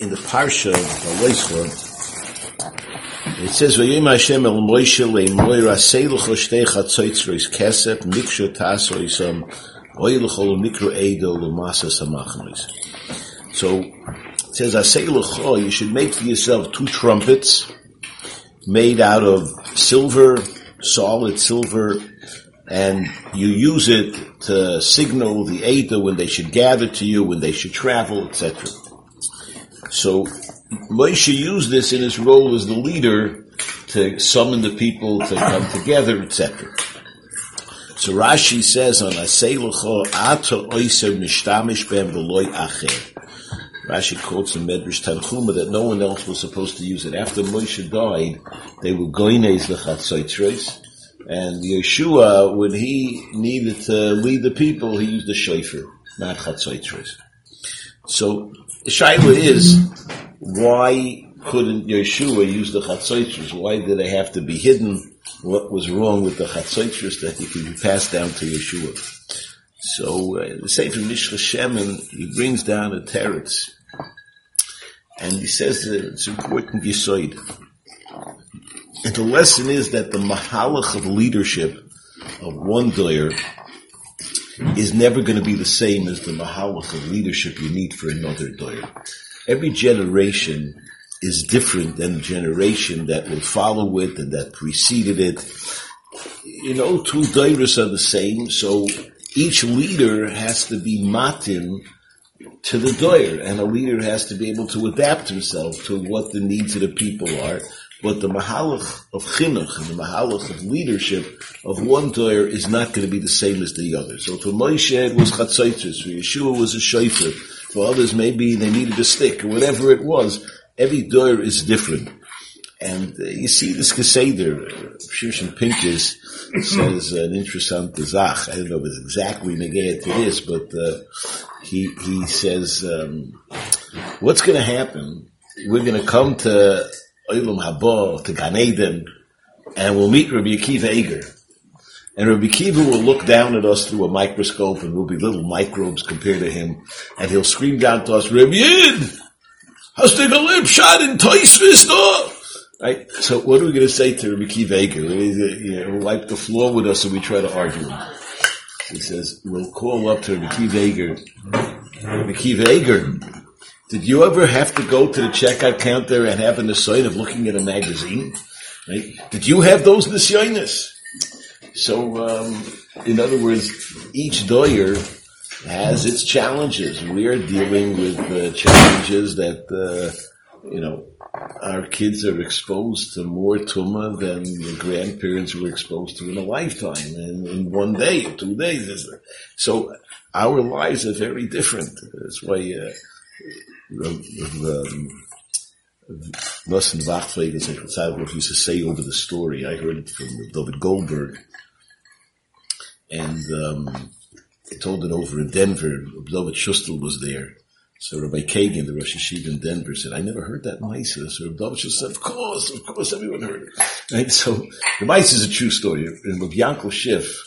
in the parsha of Leisra, it says, "Vayim Hashem el Moshe le'moira seilucho shtei chatzoitzrois kesef mikshu taso isam oilucho mikro edo l'masa samachnois." So it says, "Aseilucho, you should make for yourself two trumpets made out of silver, solid silver, and you use it to signal the Edo when they should gather to you, when they should travel, etc." So Moshe used this in his role as the leader to summon the people to come together, etc. So Rashi says on Aseilucho Ato Oiser Mishtamish Ben Veloy Acher. Rashi quotes in Medrash Tanchuma that no one else was supposed to use it. After Moshe died, they were goines lechatzoitres, and Yeshua, when he needed to lead the people, he used the shofar, not chatzoitres. So the shaila is, why couldn't Yeshua use the chatzaitrus? Why did they have to be hidden? What was wrong with the chatzaitrus that he could be passed down to Yeshua? So uh, the Sefer Mishra Shemin, he brings down a teretz, and he says that it's important yisoid. And the lesson is that the mahalach of leadership of one doyer is never going to be the same as the mahalach of leadership you need for another doyer. Every generation is different than the generation that will follow it and that preceded it. You know, two doyers are the same, so each leader has to be matin to the doyer, and a leader has to be able to adapt himself to what the needs of the people are. But the mahalach of chinuch and the mahalach of leadership of one doyer is not going to be the same as the other. So for Moshe it was chatzaitis, for Yeshua was a shofar, for others maybe they needed a stick or whatever it was. Every doyer is different. And uh, you see this Geseder, Shimshon Pincus says an interesting zach. I don't know if it's exactly negated to this, but uh, he he says, um, what's going to happen? We're going to come to Haba, to Gan Eden, and we'll meet Rabbi Akiva Eger. And Rabbi Akiva will look down at us through a microscope and we'll be little microbes compared to him. And he'll scream down to us, Rabbi Yid, hast du shot in Teusvis, no? Right? So what are we going to say to Rabbi Akiva Eger? You know, wipe the floor with us and we try to argue. He says, we'll call up to Rabbi Akiva Eger. Rabbi Akiva Eger, did you ever have to go to the checkout counter and have an sign of looking at a magazine? Right? Did you have those nisyonis? So, um, in other words, each doyer has its challenges. We are dealing with uh, challenges that, uh, you know, our kids are exposed to more tuma than the grandparents were exposed to in a lifetime, and in one day or two days. So our lives are very different. That's why uh, um, Nosson Wachtfogel is what used to say over the story. I heard it from David Goldberg, and um, told it over in Denver. David Shustel was there. So Rabbi Kagan, the Rosh Yeshiva in Denver, said, "I never heard that Maisa." So Rabbi David said, "Of course, of course, everyone heard it." Right? So the Maisa is a true story. And Rabbi Yankel Schiff,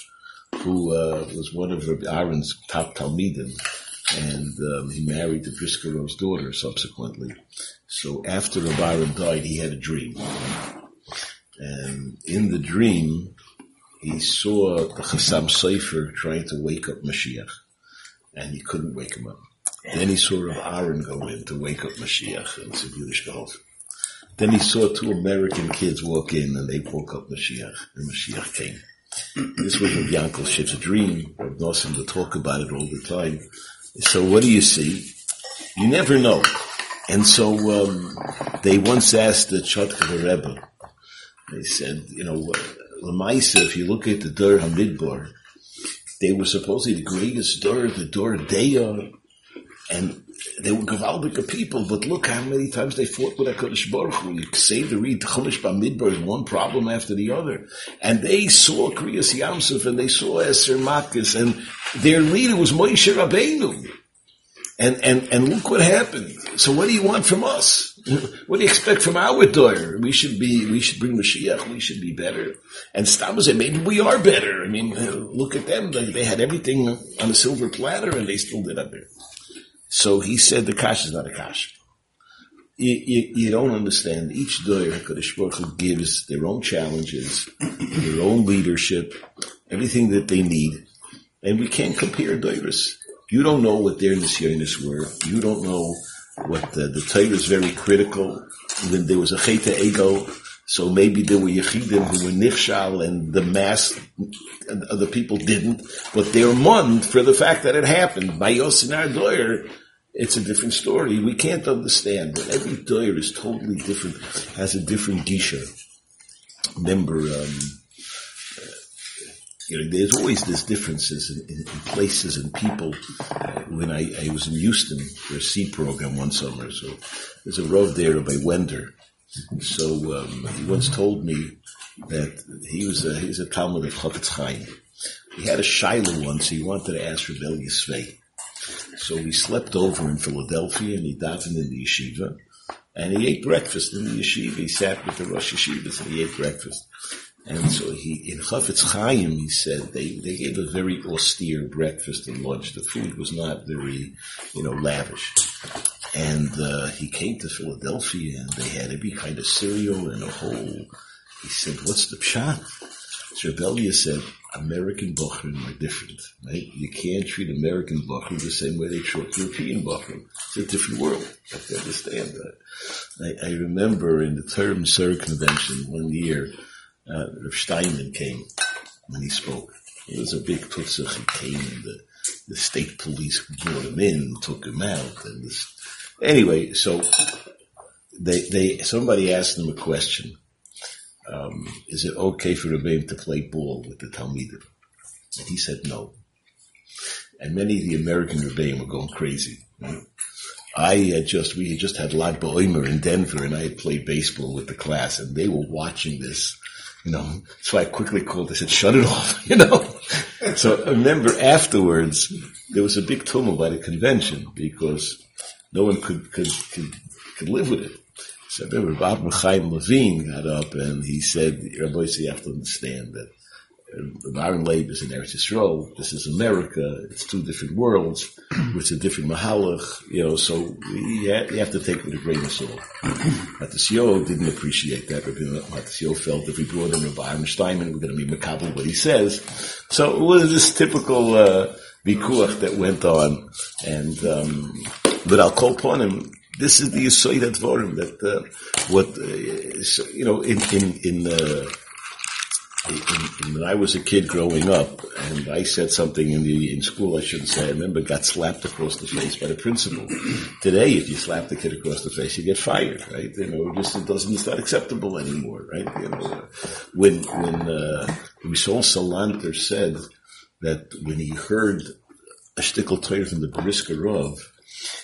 who uh, was one of Aaron's top Talmidim, and um, he married the Briskarov's daughter subsequently. So after Rabbi died, he had a dream. And in the dream, he saw the Chassam Sofer trying to wake up Mashiach. And he couldn't wake him up. Then he saw Rav Aaron go in to wake up Mashiach and said Yiddish Gehalt. Then he saw two American kids walk in and they woke up Mashiach and Mashiach came. This was Rav Yankel Schiff's dream. Rav Nosson to talk about it all the time. So what do you see? You never know. And so um, they once asked the Chotka Rebbe, they said, you know, Lamaisa, if you look at the Dur Hamidbar, they were supposedly the greatest Dur, the Dur Deya, and they were Gavaldic people, but look how many times they fought with HaKadosh Baruch Hu. You say the read Chumash Bamidbar is one problem after the other. And they saw Kriyas Yamsuf and they saw Eser Makis and their leader was Moshe Rabbeinu. And, and, and look what happened. So what do you want from us? What do you expect from our daughter? We should be, we should bring Mashiach. We should be better. And Stam said, maybe we are better. I mean, look at them. They, they had everything on a silver platter and they still did under. So he said the kash is not a kash. you, you, you don't understand. Each doyer Hakadosh Baruch Hu gives their own challenges, their own leadership, everything that they need, and we can't compare doyers. You don't know what their nisyonis were. You don't know what the, the Torah is very critical. When there was a cheta ego, so maybe there were yechidim who were nichshal and the mass of the people didn't, but they're mon for the fact that it happened. By Yosinar Doyer, it's a different story. We can't understand that every doyer is totally different, has a different gisha. Remember, um, you know, there's always these differences in, in, in places and people. When I, I, was in Houston for a C program one summer, so there's a road there by Wender. So um, he once told me that he was a, he's a Talmud of Chafetz Chaim. He had a shiloh once. He wanted to ask for Reb Elya Svei. So he slept over in Philadelphia and he davened in the yeshiva. And he ate breakfast in the yeshiva. He sat with the Rosh Yeshivas and he ate breakfast. And so he, in Chafetz Chaim, he said they, they gave a very austere breakfast and lunch. The food was not very, you know, lavish. And, uh, he came to Philadelphia and they had every kind of cereal and a whole, he said, what's the pshat? Reb Elya said, American Bochum are different, right? You can't treat American Bochum the same way they treat European Bochum. It's a different world. You have to understand that. I, I remember in the Term Sir convention one year, uh, Rav Steinman came when he spoke. It was a big tutzach. He came and the, the state police brought him in, took him out. And this, anyway, so they, they, somebody asked him a question um, is it okay for Rebbeim to play ball with the Talmidim? And he said no. And many of the American Rebbeim were going crazy. I had just, we had just had Lag BaOmer in Denver and I had played baseball with the class and they were watching this, you know, so I quickly called, I said, shut it off, you know. so I remember afterwards, there was a big tumult by the convention because no one could, could, could, could live with it. So I remember Chaim Levine got up and he said, Rabbi, you have to understand that the Baron Leib is in Eretz Yisrael. This is America. It's two different worlds. It's a different mahalach, you know. So you have to take it with a grain of salt. Matisyo didn't appreciate that. Matisyo felt if we brought in Rabbi Steinman, we're going to be makabel what he says. So it was this typical uh, that went on, and um, but I'll call upon him this is the Yisoid Advarim that uh, what uh, you know in in in, uh, in, in, when I was a kid growing up, and I said something in the in school I shouldn't say. I remember got slapped across the face by the principal. Today, if you slap the kid across the face, you get fired, right? You know, just it doesn't it's not acceptable anymore, right? You know, when when uh, Reb Yisroel Salanter said that when he heard a shtickle Torah from the Brisker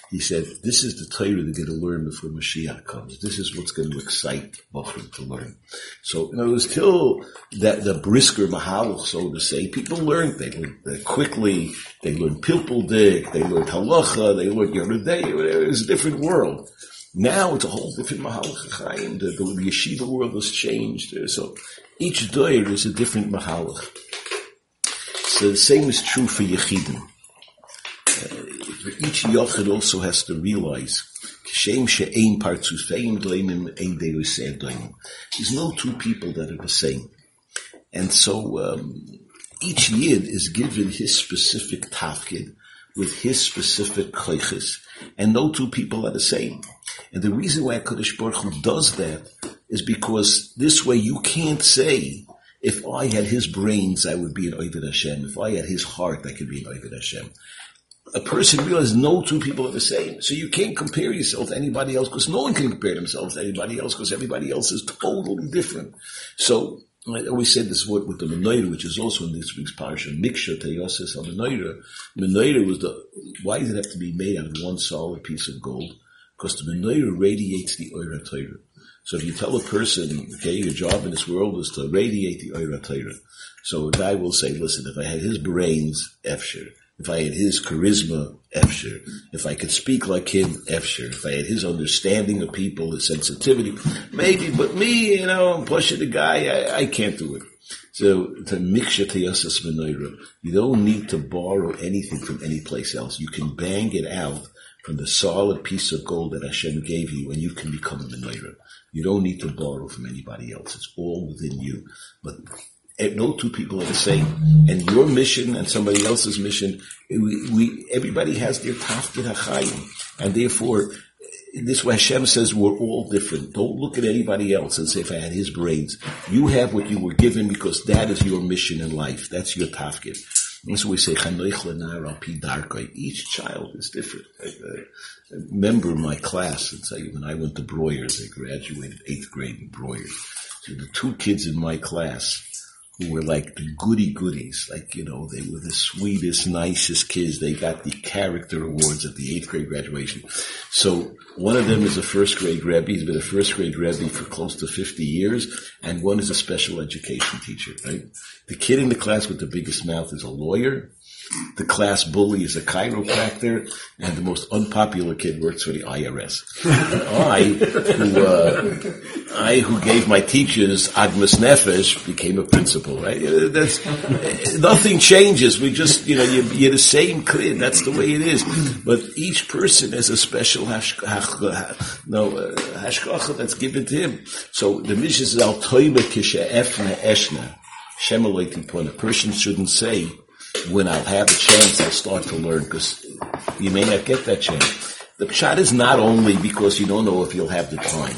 he said, this is the Torah they're going to learn before Mashiach comes. This is what's going to excite Bachrim to learn. So, in other words, till that, the brisker Mahalach, so to say, people learned, they learned quickly, they learned Pilpuldik, they learned Halacha, they learned Yeridei, it was a different world. Now it's a whole different Mahalach Chaim. The, the, the yeshiva world has changed. So each doyer is a different Mahalach. So the same is true for Yechidim each yochid also has to realize there's no two people that are the same. And so um, each yid is given his specific tafkid with his specific koiches, and no two people are the same. And the reason why Kodesh Baruch Hu does that is because this way you can't say, if I had his brains, I would be an Ovid Hashem. If I had his heart, I could be an Ovid Hashem a person realizes no two people are the same. So you can't compare yourself to anybody else because no one can compare themselves to anybody else because everybody else is totally different. So I always said this word with the menorah, which is also in this week's parsha, Miksha Teyosis on menorah. Menorah was the, why does it have to be made out of one solid piece of gold? Because the menorah radiates the Oira Torah. So if you tell a person, okay, your job in this world is to radiate the Oira Torah. So a guy will say, listen, if I had his brains, Efsher. If I had his charisma, Efsher. If I could speak like him, Efsher. If I had his understanding of people, his sensitivity, maybe. But me, you know, I'm pushing the guy, I, I can't do it. So to miksha menorah, you don't need to borrow anything from any place else. You can bang it out from the solid piece of gold that Hashem gave you, and you can become a menorah. You don't need to borrow from anybody else. It's all within you. But no two people are the same. And your mission and somebody else's mission, we, we everybody has their tafkid hachayim. And therefore, this way Hashem says we're all different. Don't look at anybody else and say if I had his brains. You have what you were given because that is your mission in life. That's your tafkid. That's why we say Each child is different. A member of my class, when I went to Breuer's, I graduated eighth grade in Breuer's. So the two kids in my class who were like the goody goodies. Like, you know, they were the sweetest, nicest kids. They got the character awards at the eighth grade graduation. So one of them is a first grade Rebbe. He's been a first grade Rebbe for close to 50 years. And one is a special education teacher, right? The kid in the class with the biggest mouth is a lawyer. The class bully is a chiropractor, and the most unpopular kid works for the IRS. I, who, uh, I, who gave my teachers Agmas Nefesh, became a principal. Right? That's, nothing changes. We just, you know, you're, you're the same kid. That's the way it is. But each person has a special hashkacha, no, uh, hashkacha that's given to him. So the mission is al toiba kisha efna eshna. A person shouldn't say, when I'll have a chance, I'll start to learn because you may not get that chance. The pshat is not only because you don't know if you'll have the time.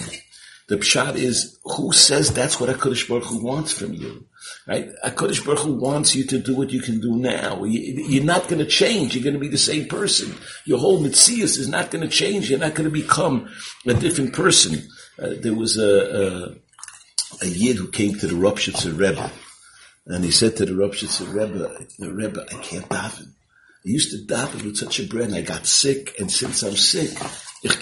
The pshat is who says that's what HaKadosh Baruch Hu wants from you, right? HaKadosh Baruch Hu wants you to do what you can do now. You're not going to change. You're going to be the same person. Your whole mitzias is not going to change. You're not going to become a different person. Uh, there was a, a, a yid who came to the Ropshitzer Rebbe and he said to the Ropshitzer Rebbe, the Rebbe, I can't daven. I used to daven with such a bread I got sick, and since I'm sick, ich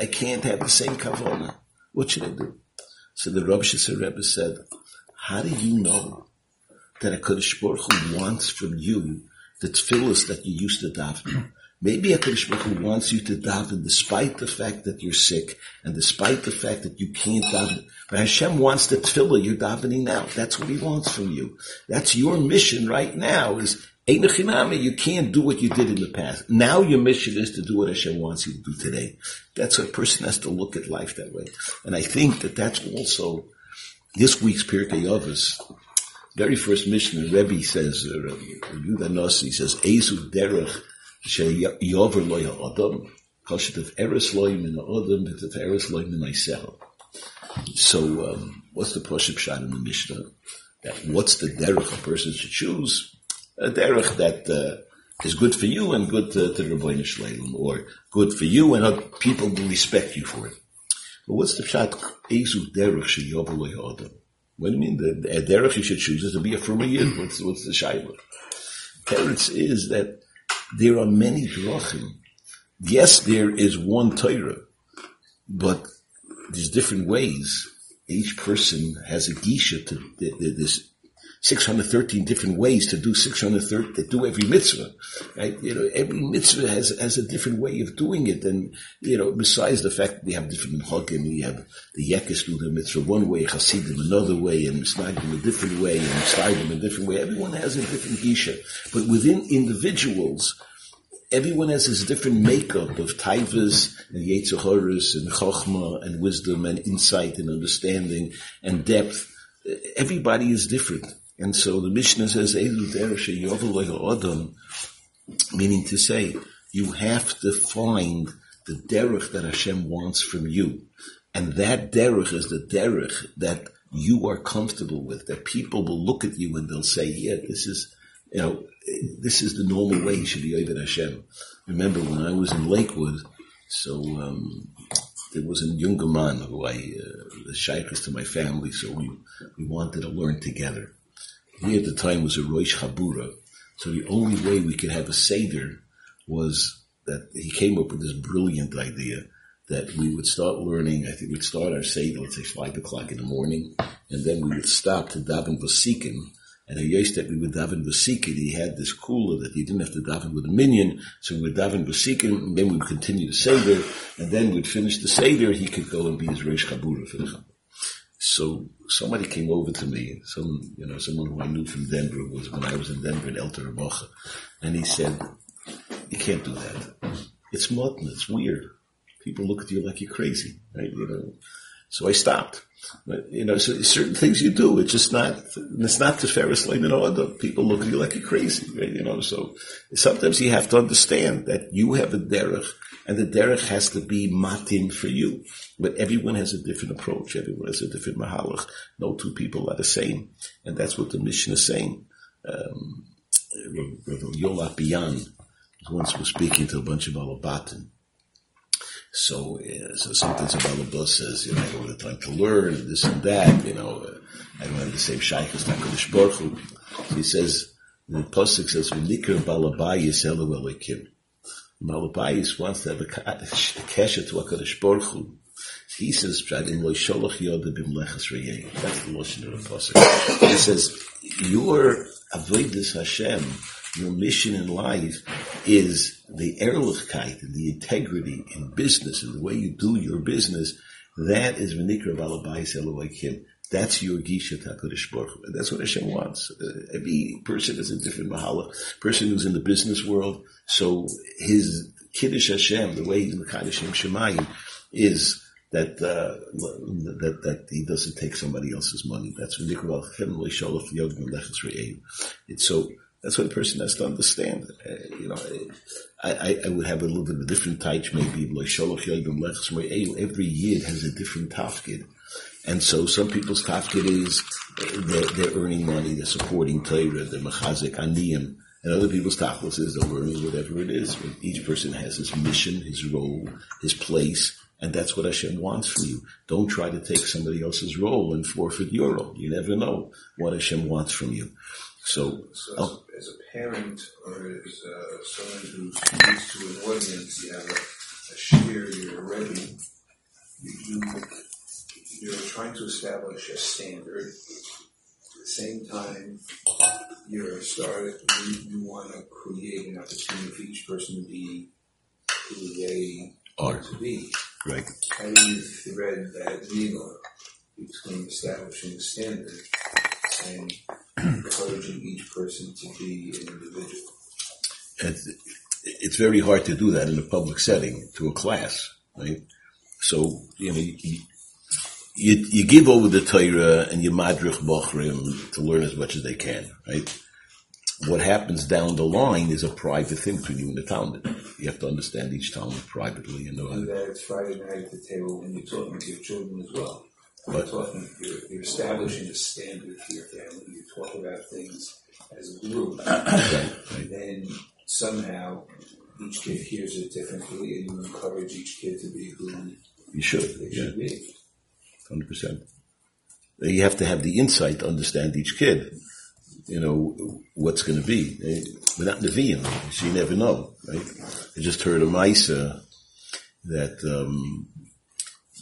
I can't have the same kavona. What should I do? So the Ropshitzer Rebbe said, how do you know that a Baruch Hu wants from you the tefillahs that you used to daven? Maybe HaKadosh Baruch Hu wants you to daven despite the fact that you're sick and despite the fact that you can't daven. But Hashem wants the tefillah you're davening now. That's what He wants from you. That's your mission right now is you can't do what you did in the past. Now your mission is to do what Hashem wants you to do today. That's what a person has to look at life that way. And I think that that's also this week's Pirkei Avos. Very first mission, the Rebbe says, uh, Yudah Nasi says, "Ezu derech sheyover loya adam, kashet eres loy min adam, v'tet eres loy min So, um, what's the Pashup shot in the Mishnah? That what's the derech a person should choose? A derech that uh, is good for you and good to, to the Rabbeinu Shleilim, or good for you and people will respect you for it. But what's the pshat? Ezu derech sheyovel lo What do you mean? The, the derech you should choose is to be a from yid. What's, what's the shaila? Teretz is that there are many drachim. Yes, there is one Torah, but there's different ways. Each person has a gisha to this 613 different ways to do 613, to do every mitzvah, right? You know, every mitzvah has, has a different way of doing it. And, you know, besides the fact that we have different minhagim, we have the yekis do the mitzvah one way, chassidim another way, and misnagim a different way, and misnagim a different way. Everyone has a different gisha. But within individuals, everyone has his different makeup of taivas and yetzahoras and chokhmah and wisdom and insight and understanding and depth. Everybody is different. And so the Mishnah says, meaning to say, you have to find the derech that Hashem wants from you. And that derech is the derech that you are comfortable with, that people will look at you and they'll say, yeah, this is, you know, this is the normal way you should be over Hashem. Remember when I was in Lakewood, so, um, there was a younger man who I, uh, the shaykhs to my family, so we, we wanted to learn together. He at the time was a Roish Habura. So the only way we could have a Seder was that he came up with this brilliant idea that we would start learning, I think we'd start our Seder, let's say five o'clock in the morning, and then we would stop to daven Vasikin, and he used that we would daven Vasikin, he had this cooler that he didn't have to daven with a minion, so we would daven Vasikin, and then we'd continue the Seder, and then we'd finish the Seder, he could go and be his Rosh Chabura for the Chabura. So somebody came over to me, some, you know, someone who I knew from Denver was when I was in Denver in El and he said, you can't do that. it's mutton. It's weird. People look at you like you're crazy, right? You know. So I stopped. But, you know, so certain things you do, it's just not, it's not the fairest lane in order. People look at you like you're crazy, right? You know, so sometimes you have to understand that you have a derech and the derech has to be matin for you. But everyone has a different approach. Everyone has a different mahalach. No two people are the same. And that's what the mission is saying. Um, Elya Lopian once was speaking to a bunch of Alabatim so, uh, so sometimes a Balabas says, you know, I don't have time to learn, this and that, you know, uh, I don't have the same shaykh as HaKadosh Baruch Hu. He says, the Pasuk says, V'nikr Balabayis Elu Elikim. Balabayis wants to have a, kesha to HaKadosh Baruch Hu. He says, Pshadin lo sholach yoda reyeh. That's the Lashon of the Pasuk. He says, your avoidus Hashem, your mission in life is the ehrlichkeit and the integrity in business and the way you do your business. That is v'nikra balabayis elohikim. That's your gisha takodish baruch and that's what Hashem wants. Uh, every person is a different mahala. Person who's in the business world, so his kiddush Hashem, the way he's mekadosh Shemayim, is that uh, that that he doesn't take somebody else's money. That's v'nikra balabayis It's so that's what a person has to understand. Uh, you know, I, I, would have a little bit of a different touch, maybe every year has a different tafkid. And so some people's tafkid is they're, they're, earning money, they're supporting Torah, they're mechazik, aniyim, and other people's tachlis is they're learning whatever it is. But each person has his mission, his role, his place, and that's what Hashem wants from you. Don't try to take somebody else's role and forfeit your role. You never know what Hashem wants from you. So, so oh. as, a parent or as uh, someone who's used to an audience, you have a, a share, you're already, you, you, are trying to establish a standard. At the same time, you're starting, you, you want to create an opportunity for each person to be who they are to be. Right. How do you thread that needle between establishing a standard and encouraging each person to be an individual. It's, it's very hard to do that in a public setting to a class, right? So, you know, you, you, you give over the Torah and you madrich bochrim to learn as much as they can, right? What happens down the line is a private thing between you and the Talmud. You have to understand each Talmud privately and know. And it's Friday night at the table when you're talking to your children as well. But talking, you're, you're, establishing a standard for your family. You talk about things as a group, and then somehow each kid hears it differently, and you encourage each kid to be who you should. They yeah. should be. Hundred percent. You have to have the insight to understand each kid. You know what's going to be. Without Nevi'im, so you never know, right? I just heard a Misa that um,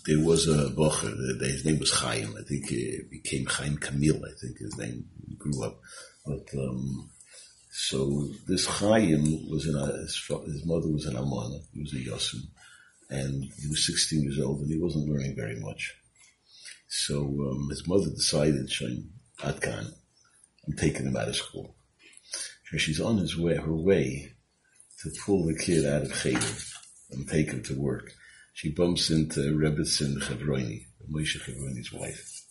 there was a bocher, his name was Chaim, I think it became Chaim Kamil, I think his name grew up. But, um, so this Chaim was in a, his, his mother was an Almana, he was a Yosim, and he was 16 years old and he wasn't learning very much. So, um, his mother decided, Shaim Atkan, I'm taking him out of school. So she's on his way, her way to pull the kid out of Cheder and take him to work she bumps into Rebbetzin Chavroni, Moshe Chavroni's wife.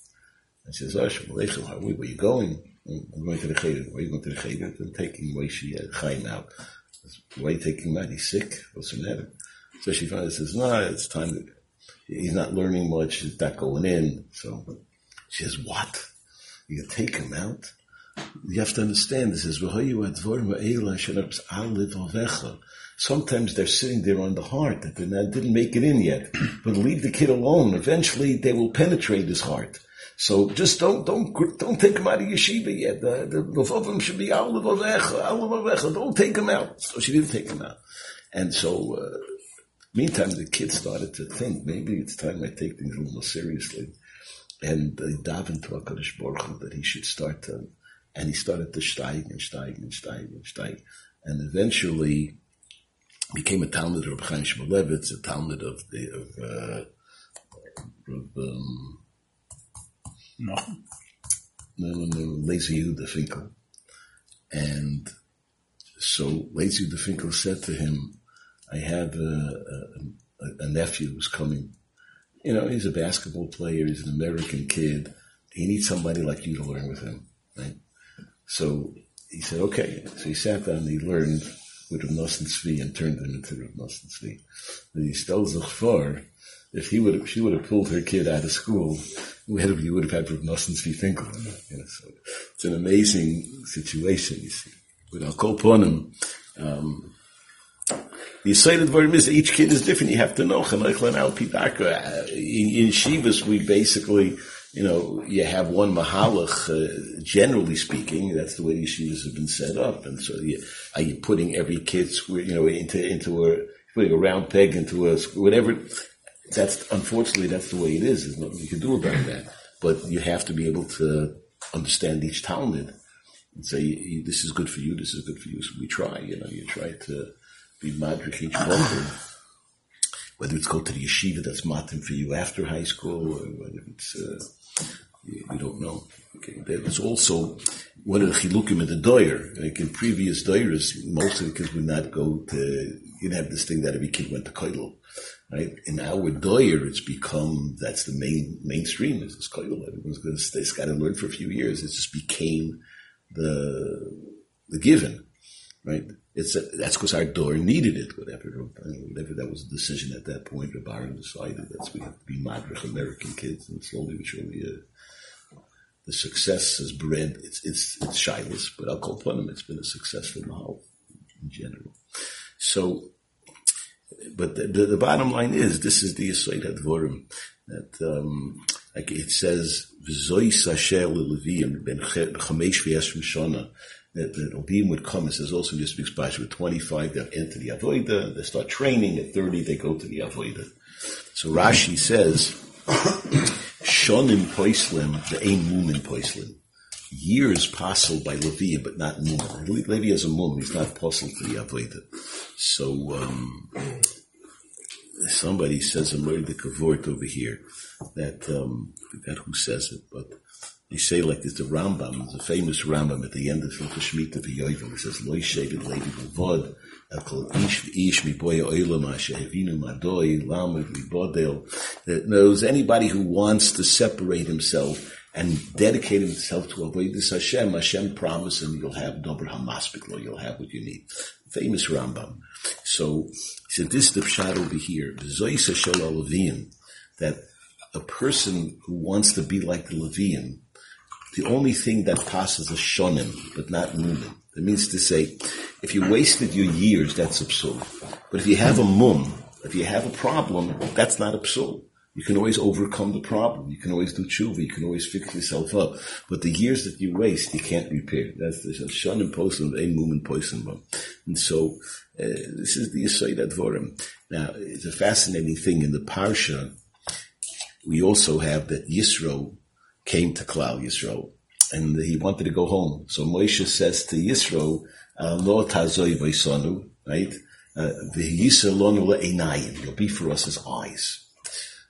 And says, oh, Shalom how are we? Where are you going? I'm going to the Cheder. Where are you going to the Cheder? I'm taking Moshe uh, Chaim out. Why are you taking out? He's sick. What's the matter? So she finally says, no, it's time to, he's not learning much. He's not going in. So she says, what? You take him out? You have to understand this is, Sometimes they're sitting there on the heart that they didn't make it in yet. But leave the kid alone. Eventually they will penetrate his heart. So just don't, don't, don't take him out of yeshiva yet. The, the, the should be Don't take him out. So she didn't take him out. And so, uh, meantime, the kid started to think, maybe it's time I take things a little more seriously. And they davened to HaKadosh Baruch that he should start to, and he started to steig and steig and steig and steig. And eventually, became a Talmud of Chaim Shmulevitz, a Talmud of the of, uh, of um, no. no, no, no, Leizer Yehuda Finkel, and so Leizer Yehuda Finkel said to him, I have a, a, a nephew who's coming. You know, he's a basketball player. He's an American kid. He needs somebody like you to learn with him, right? So he said, okay. So he sat down and he learned with Rav Nosson Tzvi and turned him into Rav Nosson Tzvi. But he still Zachfar, if he would she would have pulled her kid out of school, we you would have had Rav Nosson Tzvi Finkel. You know, so it's an amazing situation, you see. With Al Kol Ponim, um, the word is each kid is different. You have to know. In Shivas, we basically, you know, you have one mahalach, uh, generally speaking, that's the way yeshivas have been set up. And so you, are you putting every kid square, you know, into, into a, putting a round peg into a, whatever, that's, unfortunately, that's the way it is. There's nothing you can do about that. But you have to be able to understand each Talmud and say, this is good for you, this is good for you. So we try, you know, you try to be madrich each bocher whether it's go to the yeshiva that's matim for you after high school, or whether it's uh, you don't know. Okay, there's also one of the chilukim in the doyer. Like in previous doyers, most of the kids would not go to. You would have this thing that every kid went to koidel, right? In our doyer, it's become that's the main mainstream is this koidel. Everyone's going to. It's got to learn for a few years. It just became the the given, right? It's a, that's because our door needed it, whatever, whatever that was a decision at that point. The decided that we have to be madrich American kids, and slowly but surely, uh, the success has bred. It's it's it's shyness, but I'll call upon them. It's been a successful mahal in general. So, but the, the, the, bottom line is this is the Yisrael Advorim that um, like it says ben chamesh that the Obim would come, it says also in this week's Parsha, with 25, they enter the Avoida, they start training, at 30, they go to the Avoida. So Rashi says, Shonim poislim, the ain mumin poislim. Years passel by Levi, but not mumin. Levi has a mumin, he's not possible to the Avoida. So, um, somebody says a murder kavort over here, that, um, forgot who says it, but they say like this, the Rambam, the famous Rambam at the end of Hilchah Shemitah V'Yovel, it says, Loi Shevet Levi V'Vod, Akol Ish Ish Miboya Oilam Hashehevinu Madoi, Lamed Libodel, uh, that knows anybody who wants to separate himself and dedicate himself to avoid this Hashem, Hashem promise and you'll have Dober Hamaspik, you'll have what you need. Famous Rambam. So, he said, this is the pshat over here, that a person who wants to be like the Levian, the only thing that passes is shonim, but not mumin. That means to say, if you wasted your years, that's absurd. But if you have a mum, if you have a problem, that's not absurd. You can always overcome the problem. You can always do tshuva. You can always fix yourself up. But the years that you waste, you can't repair. That's the shonim posen, a mumin posen. And so, uh, this is the Yisrael Advorim. Now, it's a fascinating thing in the Parsha. We also have that Yisro came to Klal Yisro, and he wanted to go home. So Moshe says to Yisro, uh, "Lo tazoi v'isonu," right? Uh, You'll be for us as eyes.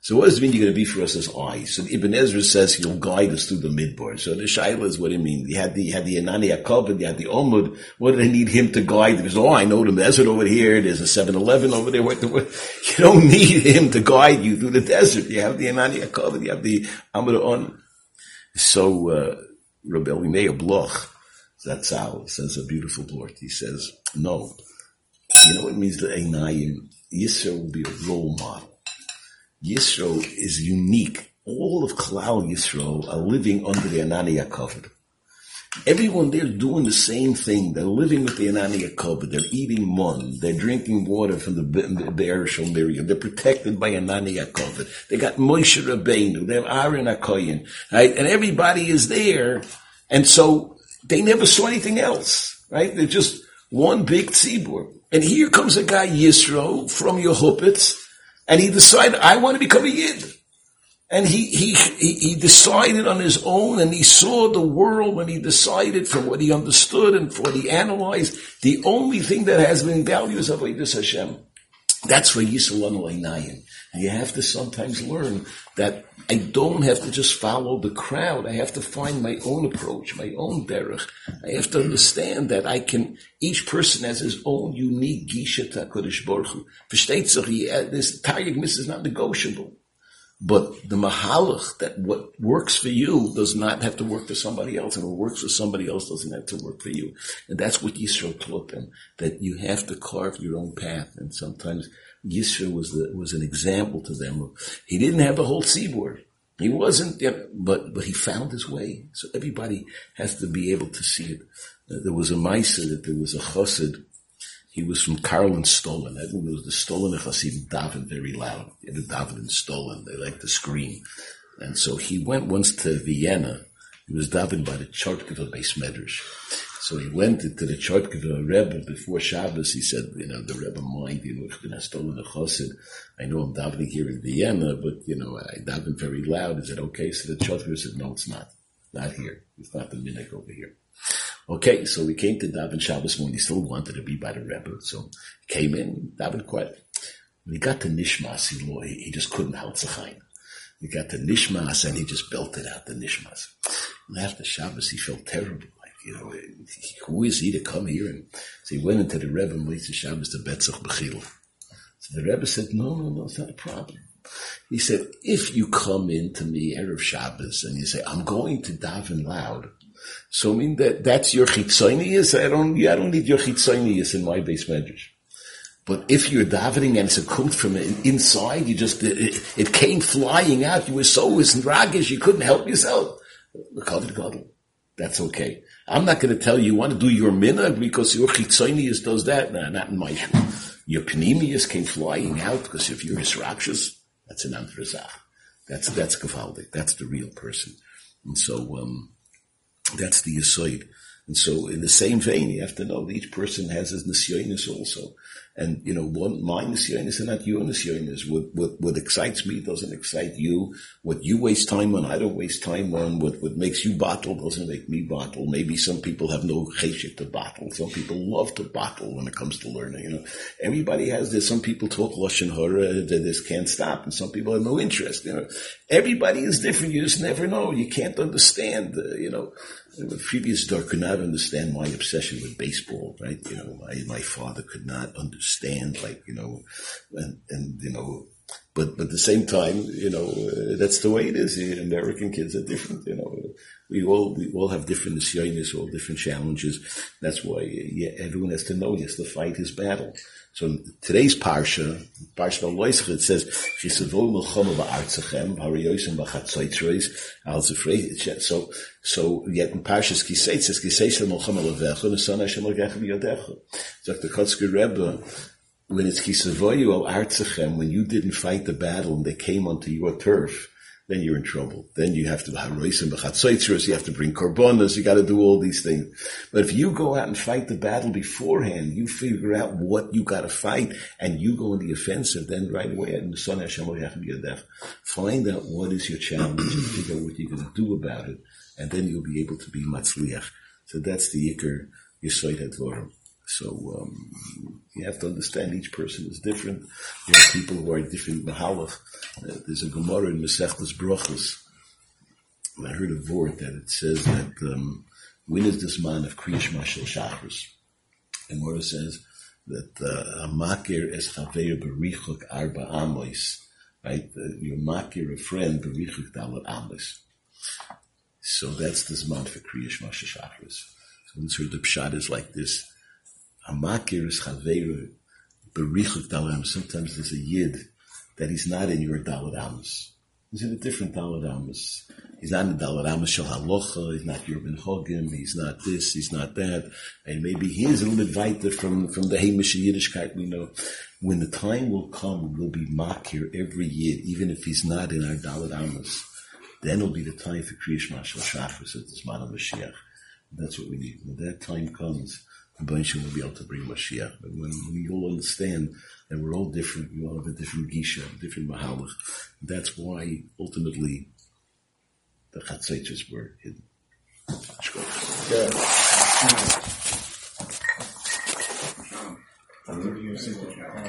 So what does it mean you're going to be for us as eyes? So Ibn Ezra says you'll guide us through the midbar. So the shaila is what it means. You had the, you had the Ananei HaKavod and you had the Omud. What do they need him to guide? Because, oh, I know the desert over here. There's a 7-Eleven over there. You don't need him to guide you through the desert. You have the Ananei HaKavod and you have the Amud On. So, uh, Rebbe Meir Bloch, that's how says a beautiful blort. He says, no. You know what it means to Einayim? Yisro will be a role model. Yisro is unique. All of Klal Yisro are living under the Ananiya covenant. Everyone there doing the same thing. They're living with the Ananiya covenant. They're eating mun. They're drinking water from the Be'er Miriam. They're protected by Ananiya covenant. They got Moshe Rabbeinu. They have Aaron Akoyin. Right? And everybody is there. And so they never saw anything else. Right? They're just one big tzibur. And here comes a guy, Yisro, from your Yehupitz, and he decided, I want to become a Yid. And he, he, he decided on his own and he saw the world when he decided from what he understood and what he analyzed, the only thing that has been value is Avodah Hashem. That's where Yisrael Nayin. And you have to sometimes learn that I don't have to just follow the crowd. I have to find my own approach, my own derech. I have to understand that I can, each person has his own unique gisha to HaKadosh this targumist is not negotiable. But the mahalach that what works for you does not have to work for somebody else, and what works for somebody else doesn't have to work for you. And that's what Yisro taught them, that you have to carve your own path. And sometimes Yisro was the, was an example to them. He didn't have the whole seaboard. He wasn't, but, but he found his way. So everybody has to be able to see it. There was a Maisa that there was a chassid he was from and. I think it was the Stolin Chassidim daven very loud. The daven in Stolin. They like to scream. And so he went once to Vienna. He was davened by the Chartkova base Medrash. So he went into the Chartkova Rebbe before Shabbos. He said, you know, the Rebbe mind, you know, Stolin Chassid. I know I'm davening here in Vienna, but, you know, I daven very loud. Is it okay? So the Chartkova said, no, it's not. Not here. It's not the minute over here. Okay, so we came to Daven Shabbos when he still wanted to be by the Rebbe. So he came in, Daven quiet. When he got to Nishmas, he, he just couldn't help Zachain. He got to Nishmas and he just belted out the Nishmas. And after Shabbos, he felt terrible. Like, you know, who is he to come here? And so he went into the Rebbe and to Shabbos to Betzach Bechil. So the Rebbe said, no, no, no, it's not a problem. He said, if you come into me Erev Shabbos and you say, I'm going to daven loud, so I mean that that's your chitzonius. I don't, I don't need your chitzonius in my base measures. But if you're davening and it's a comes from inside, you just, it, it, came flying out. You were so ragish, you couldn't help yourself. That's okay. I'm not going to tell you, you want to do your minhag because your chitzonius does that. Nah, not in my shoe. Your panemius came flying out because if you're Israchus, that's an antrazach. That's, that's Gavaldik. That's the real person. And so, um, that's the aside. And so in the same vein, you have to know that each person has his nisyonis also. And, you know, one, my nisyonis and not your nisyonis. What, what, what excites me doesn't excite you. What you waste time on, I don't waste time on. What, what makes you bottle doesn't make me bottle. Maybe some people have no cheshik to bottle. Some people love to bottle when it comes to learning, you know. Everybody has this. Some people talk Lashon Hara, that this can't stop. And some people have no interest, you know. Everybody is different. You just never know. You can't understand, uh, you know. The previous could not understand my obsession with baseball, right? You know, my, my father could not understand, like, you know, and, and, you know, but, but at the same time, you know, uh, that's the way it is. American kids are different, you know. We all, we all have different nisyonis, all different challenges. That's why yeah, everyone has to know he has to fight his battle. So today's parsha, parsha Loisach, it says, "Chisavol milchama ba'artzachem, hariyosim b'chatzoitrois, al zefrei." So, so yet in parshas Kisei it says, "Kisei milchama levecha, v'son Hashem l'gecha b'yodecha." So the Kotzker Rebbe, when it's Kisavoyu al artzachem, when you didn't fight the battle and they came onto your turf, then you're in trouble. Then you have to you have to bring korbanos, you got to do all these things. But if you go out and fight the battle beforehand, you figure out what you got to fight, and you go in the offensive, then right away, the Sonashama yadav, find out what is your challenge and figure out what you're going to do about it, and then you'll be able to be matzliach. So that's the ikr yisoid advorim. So um, you have to understand each person is different. You have people who are different mahalach. Uh, there's a Gemara in Masechtas Brachos. I heard a word that it says that um, when is this man of Kriyash Mashal Shachris? And Gemara says that uh, a makir es chaver berichuk arba amos, right? Uh, your makir, a friend, berichuk dalat amos. So that's this man for Kriyash Mashal Shachris. So the pshat is like this Hamakir is Chaveru, Berichuk Dalam. Sometimes there's a Yid that he's not in your Amos. He's in a different Amos. He's not in the Dalit Amos Shal Halocha, he's not your Ben Hogim, he's not this, he's not that. And maybe he is a little bit weiter from, from the Hamish Yiddishkeit we know. When the time will come, we'll be Makir every Yid, even if he's not in our Amos. Then will be the time for Kriyash Mashal Shachris at this Man of Mashiach. That's what we need. When that time comes, Abinshim will be able to bring Mashiach. But when we all understand that we're all different, we all have a different Gisha, different Mahalach, that's why ultimately the Chatzaitis were hidden. Yeah.